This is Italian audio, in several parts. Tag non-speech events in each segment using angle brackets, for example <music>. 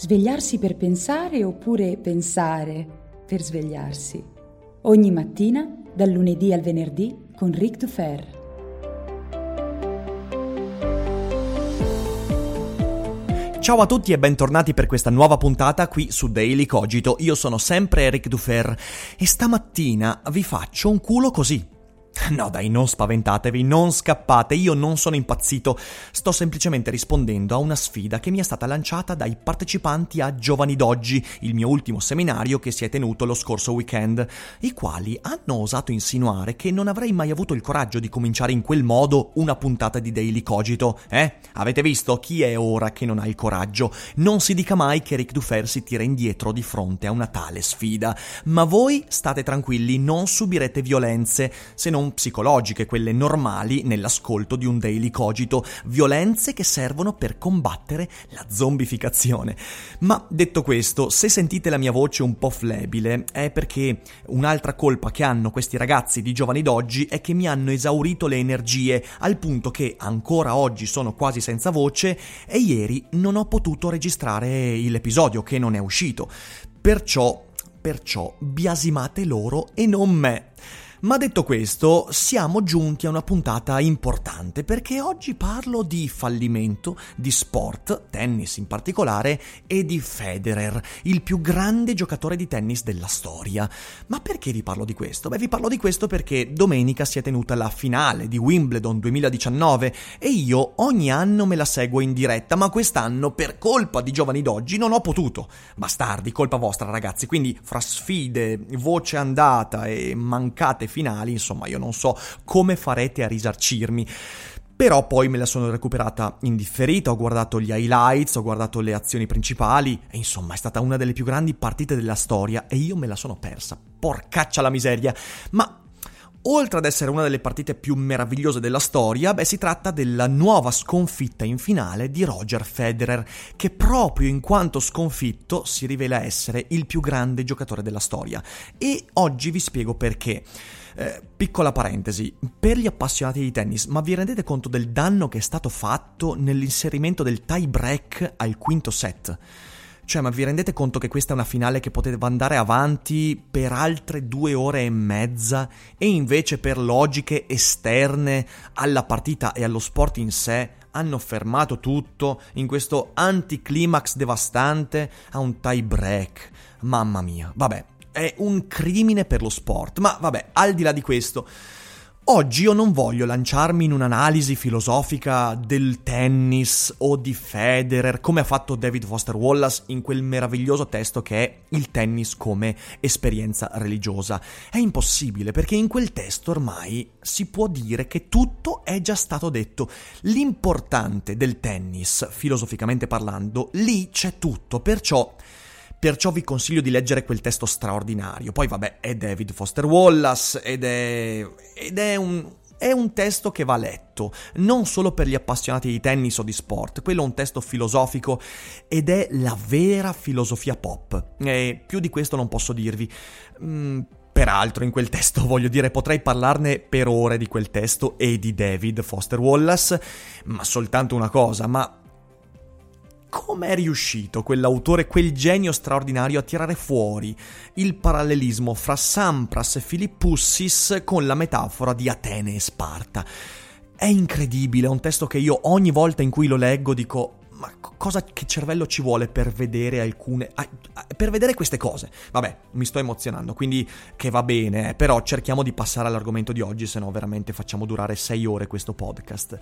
Svegliarsi per pensare oppure pensare per svegliarsi. Ogni mattina, dal lunedì al venerdì, con Ric Dufer. Ciao a tutti e bentornati per questa nuova puntata qui su Daily Cogito. Io sono sempre Eric Dufer e stamattina vi faccio un culo così. <laughs> No dai, non spaventatevi, non scappate, io non sono impazzito, sto semplicemente rispondendo a una sfida che mi è stata lanciata dai partecipanti a Giovani d'Oggi, il mio ultimo seminario che si è tenuto lo scorso weekend, i quali hanno osato insinuare che non avrei mai avuto il coraggio di cominciare in quel modo una puntata di Daily Cogito, eh? Avete visto chi è ora che non ha il coraggio? Non si dica mai che Rick Dufer si tira indietro di fronte a una tale sfida, ma voi state tranquilli, non subirete violenze, se non psicologiche, quelle normali nell'ascolto di un daily cogito, violenze che servono per combattere la zombificazione. Ma detto questo, se sentite la mia voce un po' flebile, è perché un'altra colpa che hanno questi ragazzi di giovani d'oggi è che mi hanno esaurito le energie al punto che ancora oggi sono quasi senza voce e ieri non ho potuto registrare l'episodio che non è uscito. Perciò, perciò biasimate loro e non me. Ma detto questo, siamo giunti a una puntata importante perché oggi parlo di fallimento, di sport, tennis in particolare, e di Federer, il più grande giocatore di tennis della storia. Ma perché vi parlo di questo? Beh, vi parlo di questo perché domenica si è tenuta la finale di Wimbledon 2019 e io ogni anno me la seguo in diretta, ma quest'anno per colpa di giovani d'oggi non ho potuto. Bastardi, colpa vostra ragazzi, quindi fra sfide, voce andata e mancate finali, insomma io non so come farete a risarcirmi. Però poi me la sono recuperata in differita, ho guardato gli highlights, ho guardato le azioni principali e insomma è stata una delle più grandi partite della storia e io me la sono persa. Porcaccia la miseria. Ma Oltre ad essere una delle partite più meravigliose della storia, beh, si tratta della nuova sconfitta in finale di Roger Federer, che proprio in quanto sconfitto si rivela essere il più grande giocatore della storia. E oggi vi spiego perché. Eh, piccola parentesi, per gli appassionati di tennis, ma vi rendete conto del danno che è stato fatto nell'inserimento del tie break al quinto set? Cioè, ma vi rendete conto che questa è una finale che poteva andare avanti per altre due ore e mezza e invece per logiche esterne alla partita e allo sport in sé hanno fermato tutto in questo anticlimax devastante a un tie break? Mamma mia, vabbè, è un crimine per lo sport, ma vabbè, al di là di questo... Oggi io non voglio lanciarmi in un'analisi filosofica del tennis o di Federer, come ha fatto David Foster Wallace in quel meraviglioso testo che è Il tennis come esperienza religiosa. È impossibile perché in quel testo ormai si può dire che tutto è già stato detto. L'importante del tennis, filosoficamente parlando, lì c'è tutto, perciò Perciò vi consiglio di leggere quel testo straordinario. Poi vabbè, è David Foster Wallace ed è, ed è un, è un testo che va letto, non solo per gli appassionati di tennis o di sport, quello è un testo filosofico ed è la vera filosofia pop. E più di questo non posso dirvi. Mm, peraltro in quel testo, <laughs> voglio dire, potrei parlarne per ore di quel testo e di David Foster Wallace, ma soltanto una cosa, ma come è riuscito quell'autore, quel genio straordinario a tirare fuori il parallelismo fra Sampras e Filippussis con la metafora di Atene e Sparta? È incredibile, è un testo che io ogni volta in cui lo leggo dico ma cosa che cervello ci vuole per vedere alcune per vedere queste cose vabbè mi sto emozionando quindi che va bene eh, però cerchiamo di passare all'argomento di oggi se no veramente facciamo durare sei ore questo podcast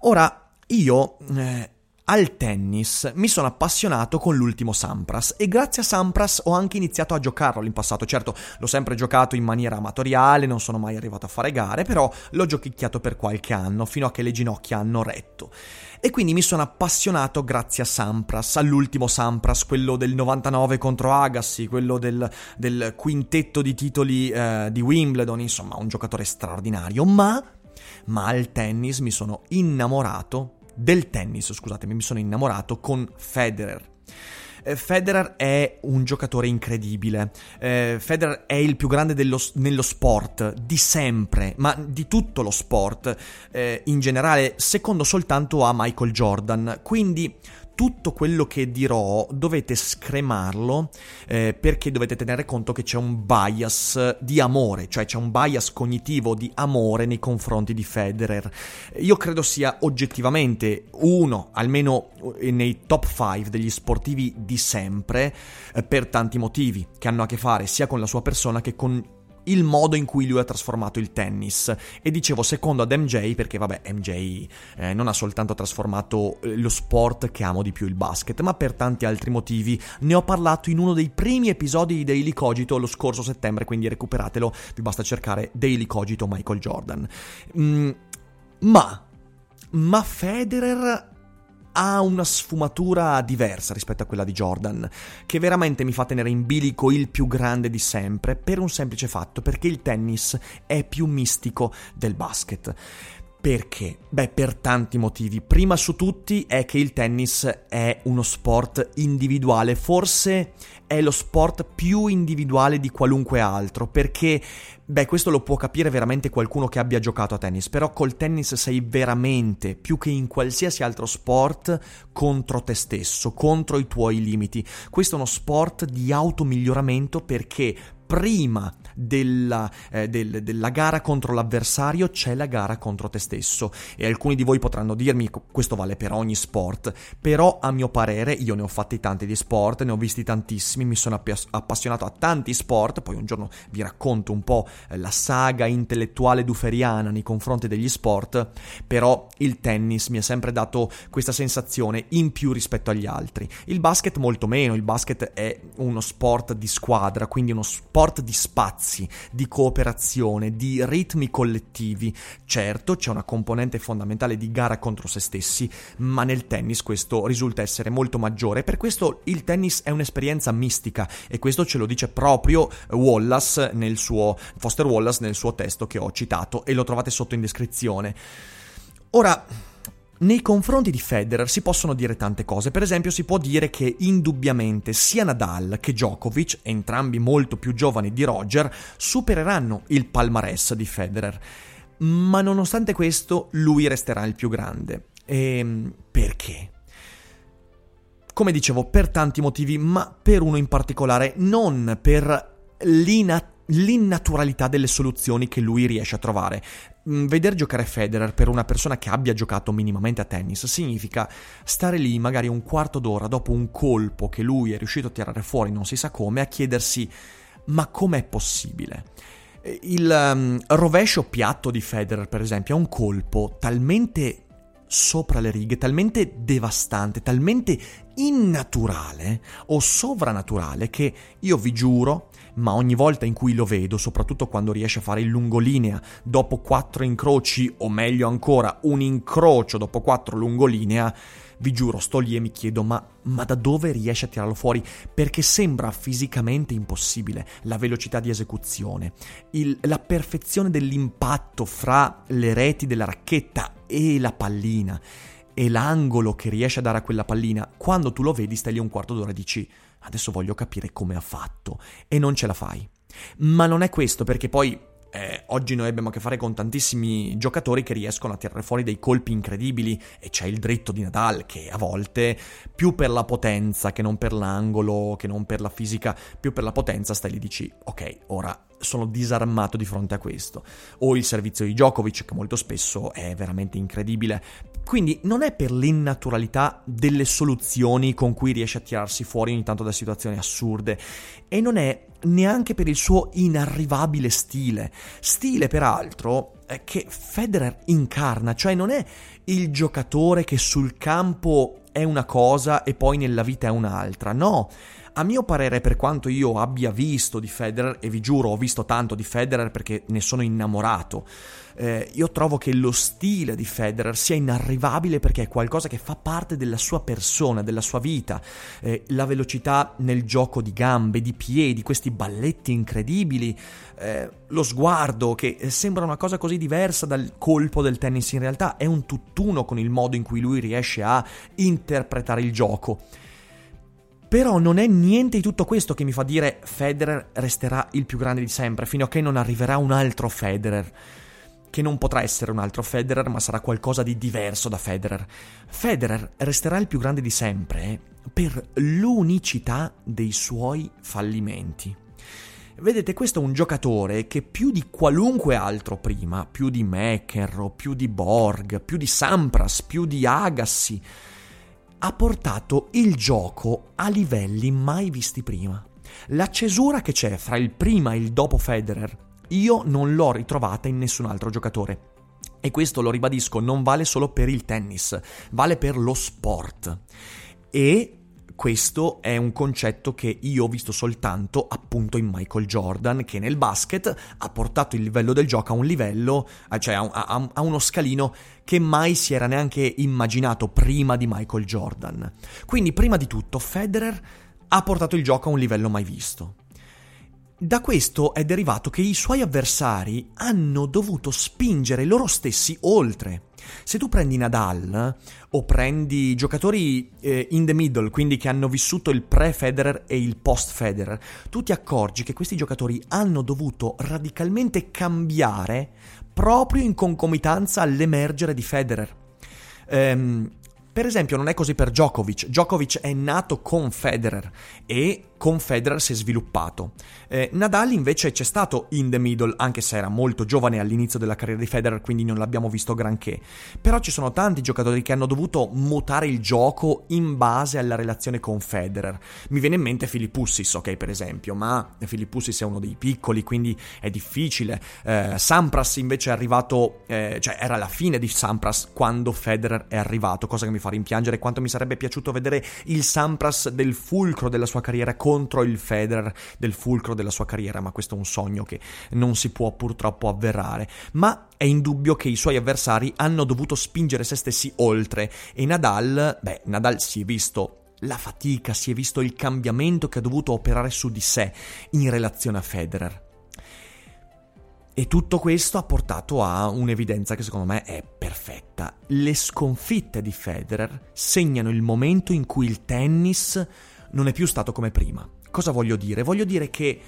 ora io eh, al tennis mi sono appassionato con l'ultimo Sampras e grazie a Sampras ho anche iniziato a giocarlo in passato. Certo, l'ho sempre giocato in maniera amatoriale, non sono mai arrivato a fare gare, però l'ho giochicchiato per qualche anno fino a che le ginocchia hanno retto. E quindi mi sono appassionato grazie a Sampras, all'ultimo Sampras, quello del 99 contro Agassi, quello del, del quintetto di titoli eh, di Wimbledon, insomma un giocatore straordinario, ma, ma al tennis mi sono innamorato, del tennis scusatemi, mi sono innamorato con Federer. Eh, Federer è un giocatore incredibile. Eh, Federer è il più grande dello, nello sport, di sempre, ma di tutto lo sport eh, in generale, secondo soltanto a Michael Jordan. Quindi tutto quello che dirò dovete scremarlo eh, perché dovete tenere conto che c'è un bias di amore, cioè c'è un bias cognitivo di amore nei confronti di Federer. Io credo sia oggettivamente uno, almeno nei top 5 degli sportivi di sempre, eh, per tanti motivi che hanno a che fare sia con la sua persona che con il modo in cui lui ha trasformato il tennis. E dicevo secondo ad MJ perché vabbè MJ eh, non ha soltanto trasformato eh, lo sport che amo di più il basket, ma per tanti altri motivi. Ne ho parlato in uno dei primi episodi di Daily Cogito lo scorso settembre, quindi recuperatelo, vi basta cercare Daily Cogito Michael Jordan. Mm, ma ma Federer ha una sfumatura diversa rispetto a quella di Jordan, che veramente mi fa tenere in bilico il più grande di sempre, per un semplice fatto, perché il tennis è più mistico del basket. Perché? Beh, per tanti motivi. Prima su tutti è che il tennis è uno sport individuale, forse è lo sport più individuale di qualunque altro, perché, beh, questo lo può capire veramente qualcuno che abbia giocato a tennis, però col tennis sei veramente, più che in qualsiasi altro sport, contro te stesso, contro i tuoi limiti. Questo è uno sport di automiglioramento perché prima della, eh, del, della, gara contro l'avversario c'è la gara contro te stesso. E alcuni di voi potranno dirmi questo vale per ogni sport, però a mio parere io ne ho fatti tanti di sport, ne ho visti tantissimi, mi sono appassionato a tanti sport, poi un giorno vi racconto un po' eh, la saga intellettuale duferiana nei confronti degli sport, però il tennis mi ha sempre dato questa sensazione in più rispetto agli altri. Il basket molto meno, il basket è uno sport di squadra, quindi uno sport di spazio spazi, di cooperazione, di ritmi collettivi. Certo, c'è una componente fondamentale di gara contro se stessi, ma nel tennis questo risulta essere molto maggiore. Per questo il tennis è un'esperienza mistica e questo ce lo dice proprio Wallace nel suo Foster Wallace nel suo testo che ho citato e lo trovate sotto in descrizione. Ora nei confronti di Federer si possono dire tante cose, per esempio si può dire che indubbiamente sia Nadal che Djokovic, entrambi molto più giovani di Roger, supereranno il palmarès di Federer. Ma nonostante questo lui resterà il più grande. E ehm, perché? Come dicevo, per tanti motivi, ma per uno in particolare, non per l'inattesa l'innaturalità delle soluzioni che lui riesce a trovare. Mm, Vedere giocare Federer per una persona che abbia giocato minimamente a tennis significa stare lì magari un quarto d'ora dopo un colpo che lui è riuscito a tirare fuori non si sa come a chiedersi ma com'è possibile? Il um, rovescio piatto di Federer, per esempio, è un colpo talmente sopra le righe, talmente devastante, talmente innaturale o sovrannaturale che io vi giuro ma ogni volta in cui lo vedo, soprattutto quando riesce a fare il lungolinea dopo quattro incroci, o meglio ancora un incrocio dopo quattro lungolinea, vi giuro, sto lì e mi chiedo, ma, ma, da dove riesce a tirarlo fuori? Perché sembra fisicamente impossibile. La velocità di esecuzione, il, la perfezione dell'impatto fra le reti della racchetta e la pallina, e l'angolo che riesce a dare a quella pallina. Quando tu lo vedi, stai lì un quarto d'ora e dici, adesso voglio capire come ha fatto e non ce la fai. Ma non è questo perché poi eh, oggi noi abbiamo a che fare con tantissimi giocatori che riescono a tirare fuori dei colpi incredibili e c'è il dritto di Nadal che a volte più per la potenza che non per l'angolo, che non per la fisica, più per la potenza stai lì e dici ok, ora sono disarmato di fronte a questo. O il servizio di Djokovic che molto spesso è veramente incredibile. Quindi non è per l'innaturalità delle soluzioni con cui riesce a tirarsi fuori ogni tanto da situazioni assurde e non è neanche per il suo inarrivabile stile. Stile, peraltro, che Federer incarna, cioè non è il giocatore che sul campo è una cosa e poi nella vita è un'altra, no. A mio parere, per quanto io abbia visto di Federer, e vi giuro ho visto tanto di Federer perché ne sono innamorato, eh, io trovo che lo stile di Federer sia inarrivabile perché è qualcosa che fa parte della sua persona, della sua vita. Eh, la velocità nel gioco di gambe, di piedi, questi balletti incredibili, eh, lo sguardo che sembra una cosa così diversa dal colpo del tennis in realtà è un tutt'uno con il modo in cui lui riesce a interpretare il gioco. Però non è niente di tutto questo che mi fa dire Federer resterà il più grande di sempre, fino a che non arriverà un altro Federer che non potrà essere un altro Federer, ma sarà qualcosa di diverso da Federer. Federer resterà il più grande di sempre per l'unicità dei suoi fallimenti. Vedete, questo è un giocatore che più di qualunque altro prima, più di McEnroe, più di Borg, più di Sampras, più di Agassi, ha portato il gioco a livelli mai visti prima. La cesura che c'è fra il prima e il dopo Federer io non l'ho ritrovata in nessun altro giocatore. E questo, lo ribadisco, non vale solo per il tennis, vale per lo sport. E questo è un concetto che io ho visto soltanto appunto in Michael Jordan, che nel basket ha portato il livello del gioco a un livello, cioè a, a, a, uno scalino che mai si era neanche immaginato prima di Michael Jordan. Quindi, prima di tutto, Federer ha portato il gioco a un livello mai visto. Da questo è derivato che i suoi avversari hanno dovuto spingere loro stessi oltre. Se tu prendi Nadal o prendi giocatori eh, in the middle, quindi che hanno vissuto il pre-Federer e il post-Federer, tu ti accorgi che questi giocatori hanno dovuto radicalmente cambiare proprio in concomitanza all'emergere di Federer. Ehm, per esempio non è così per Djokovic. Djokovic è nato con Federer e con Federer si è sviluppato. Eh, Nadal invece c'è stato in the middle, anche se era molto giovane all'inizio della carriera di Federer, quindi non l'abbiamo visto granché. Però ci sono tanti giocatori che hanno dovuto mutare il gioco in base alla relazione con Federer. Mi viene in mente Filippussis, ok, per esempio, ma Filippussis è uno dei piccoli, quindi è difficile. Eh, Sampras invece è arrivato, eh, cioè era la fine di Sampras quando Federer è arrivato, cosa che mi fa rimpiangere quanto mi sarebbe piaciuto vedere il Sampras del fulcro della sua carriera contro il Federer del fulcro della sua carriera, ma questo è un sogno che non si può purtroppo avverare. Ma è indubbio che i suoi avversari hanno dovuto spingere se stessi oltre e Nadal, beh, Nadal si è visto la fatica, si è visto il cambiamento che ha dovuto operare su di sé in relazione a Federer. E tutto questo ha portato a un'evidenza che secondo me è perfetta. Le sconfitte di Federer segnano il momento in cui il tennis non è più stato come prima. Cosa voglio dire? Voglio dire che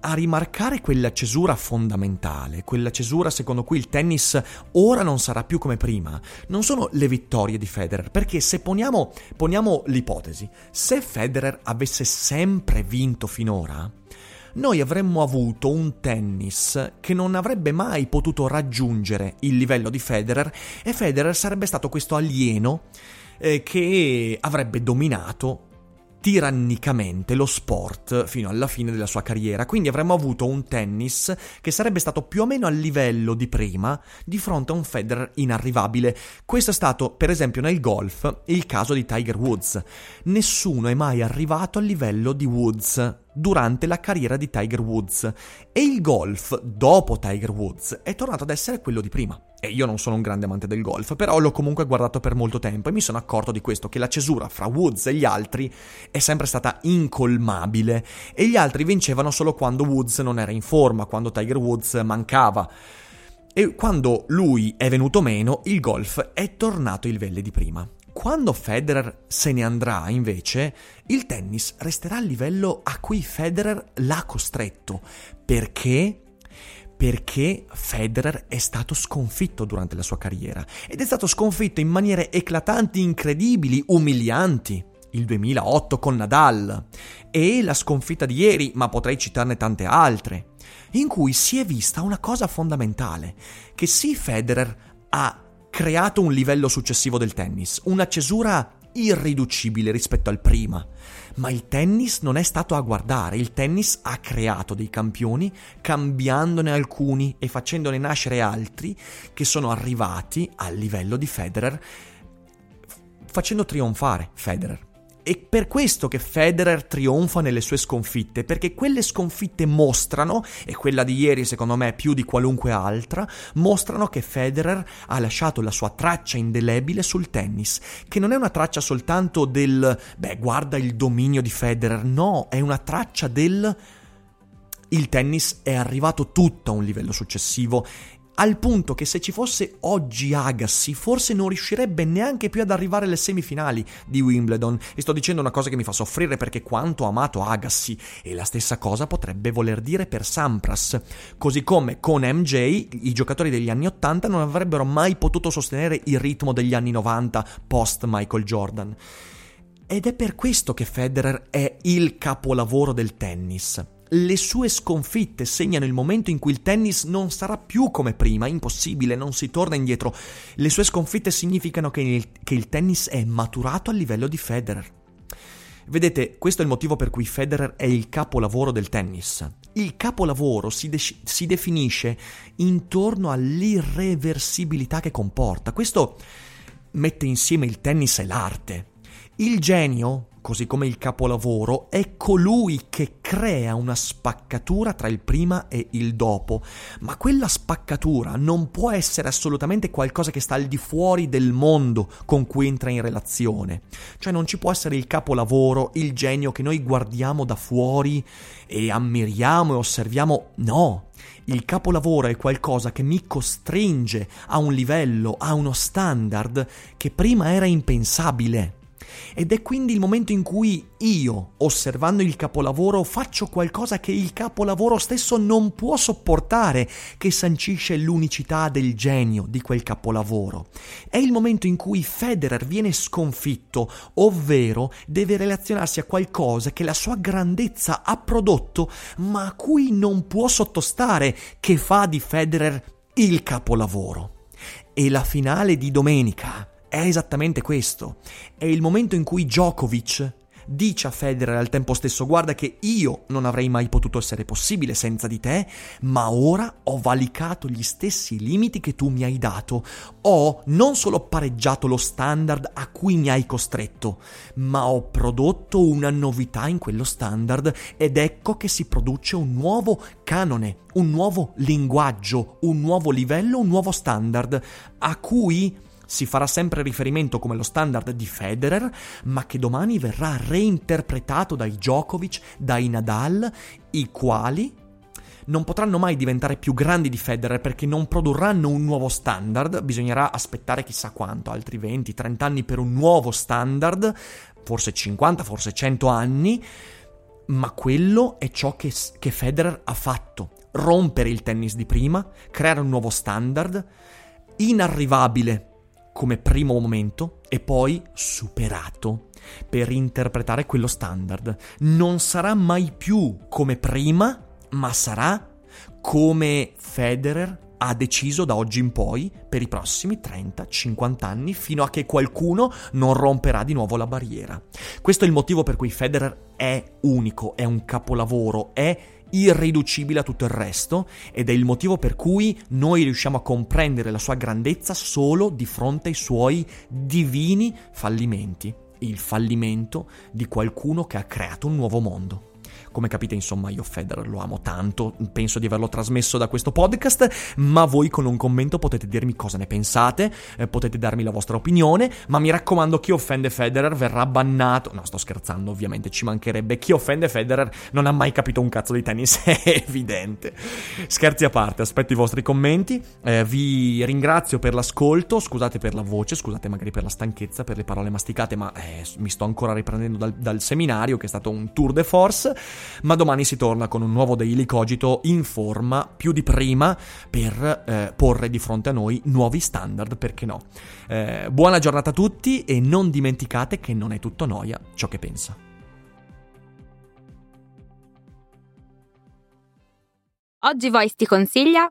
a rimarcare quella cesura fondamentale, quella cesura secondo cui il tennis ora non sarà più come prima, non sono le vittorie di Federer, perché se poniamo, poniamo l'ipotesi, se Federer avesse sempre vinto finora, noi avremmo avuto un tennis che non avrebbe mai potuto raggiungere il livello di Federer e Federer sarebbe stato questo alieno eh, che avrebbe dominato tirannicamente lo sport fino alla fine della sua carriera, quindi avremmo avuto un tennis che sarebbe stato più o meno al livello di prima di fronte a un Federer inarrivabile. Questo è stato, per esempio, nel golf il caso di Tiger Woods. Nessuno è mai arrivato al livello di Woods durante la carriera di Tiger Woods e il golf dopo Tiger Woods è tornato ad essere quello di prima. E io non sono un grande amante del golf, però l'ho comunque guardato per molto tempo e mi sono accorto di questo, che la cesura fra Woods e gli altri è sempre stata incolmabile e gli altri vincevano solo quando Woods non era in forma, quando Tiger Woods mancava. E quando lui è venuto meno, il golf è tornato ai livelli di prima. Quando Federer se ne andrà, invece, il tennis resterà al livello a cui Federer l'ha costretto. Perché? Perché Federer è stato sconfitto durante la sua carriera ed è stato sconfitto in maniere eclatanti, incredibili, umilianti. Il 2008 con Nadal e la sconfitta di ieri, ma potrei citarne tante altre, in cui si è vista una cosa fondamentale, che sì Federer ha creato un livello successivo del tennis, una cesura irriducibile rispetto al prima. Ma il tennis non è stato a guardare, il tennis ha creato dei campioni, cambiandone alcuni e facendone nascere altri che sono arrivati al livello di Federer, facendo trionfare Federer. È per questo che Federer trionfa nelle sue sconfitte, perché quelle sconfitte mostrano, e quella di ieri secondo me più di qualunque altra, mostrano che Federer ha lasciato la sua traccia indelebile sul tennis, che non è una traccia soltanto del, beh, guarda il dominio di Federer, no, è una traccia del il tennis è arrivato tutto a un livello successivo al punto che se ci fosse oggi Agassi forse non riuscirebbe neanche più ad arrivare alle semifinali di Wimbledon. E sto dicendo una cosa che mi fa soffrire perché quanto ho amato Agassi e la stessa cosa potrebbe voler dire per Sampras. Così come con MJ i giocatori degli anni 80 non avrebbero mai potuto sostenere il ritmo degli anni 90 post Michael Jordan. Ed è per questo che Federer è il capolavoro del tennis le sue sconfitte segnano il momento in cui il tennis non sarà più come prima, impossibile, non si torna indietro. Le sue sconfitte significano che il, che il tennis è maturato a livello di Federer. Vedete, questo è il motivo per cui Federer è il capolavoro del tennis. Il capolavoro si, de- si definisce intorno all'irreversibilità che comporta. Questo mette insieme il tennis e l'arte. Il genio, così come il capolavoro, è colui che crea una spaccatura tra il prima e il dopo, ma quella spaccatura non può essere assolutamente qualcosa che sta al di fuori del mondo con cui entra in relazione. Cioè non ci può essere il capolavoro, il genio che noi guardiamo da fuori e ammiriamo e osserviamo, no. Il capolavoro è qualcosa che mi costringe a un livello, a uno standard che prima era impensabile. Ed è quindi il momento in cui io, osservando il capolavoro, faccio qualcosa che il capolavoro stesso non può sopportare, che sancisce l'unicità del genio di quel capolavoro. È il momento in cui Federer viene sconfitto, ovvero deve relazionarsi a qualcosa che la sua grandezza ha prodotto, ma a cui non può sottostare, che fa di Federer il capolavoro. E la finale di domenica è esattamente questo. È il momento in cui Djokovic dice a Federer al tempo stesso guarda che io non avrei mai potuto essere possibile senza di te, ma ora ho valicato gli stessi limiti che tu mi hai dato. Ho non solo pareggiato lo standard a cui mi hai costretto, ma ho prodotto una novità in quello standard ed ecco che si produce un nuovo canone, un nuovo linguaggio, un nuovo livello, un nuovo standard a cui si farà sempre riferimento come lo standard di Federer, ma che domani verrà reinterpretato dai Djokovic, dai Nadal, i quali non potranno mai diventare più grandi di Federer perché non produrranno un nuovo standard, bisognerà aspettare chissà quanto, altri 20-30 anni per un nuovo standard, forse 50, forse 100 anni, ma quello è ciò che, che Federer ha fatto, rompere il tennis di prima, creare un nuovo standard, inarrivabile come primo momento e poi superato per interpretare quello standard. Non sarà mai più come prima, ma sarà come Federer ha deciso da oggi in poi per i prossimi 30-50 anni fino a che qualcuno non romperà di nuovo la barriera. Questo è il motivo per cui Federer è unico, è un capolavoro, è irriducibile a tutto il resto ed è il motivo per cui noi riusciamo a comprendere la sua grandezza solo di fronte ai suoi divini fallimenti, il fallimento di qualcuno che ha creato un nuovo mondo. Come capite, insomma, io Federer lo amo tanto, penso di averlo trasmesso da questo podcast, ma voi con un commento potete dirmi cosa ne pensate, eh, potete darmi la vostra opinione, ma mi raccomando, chi offende Federer verrà bannato. No, sto scherzando, ovviamente ci mancherebbe. Chi offende Federer non ha mai capito un cazzo di tennis, <laughs> è evidente. Scherzi a parte, aspetto i vostri commenti, eh, vi ringrazio per l'ascolto, scusate per la voce, scusate magari per la stanchezza, per le parole masticate, ma eh, mi sto ancora riprendendo dal, dal seminario che è stato un tour de force ma domani si torna con un nuovo Daily Cogito in forma più di prima per eh, porre di fronte a noi nuovi standard, perché no. Eh, buona giornata a tutti e non dimenticate che non è tutto noia ciò che pensa. Oggi Voice ti consiglia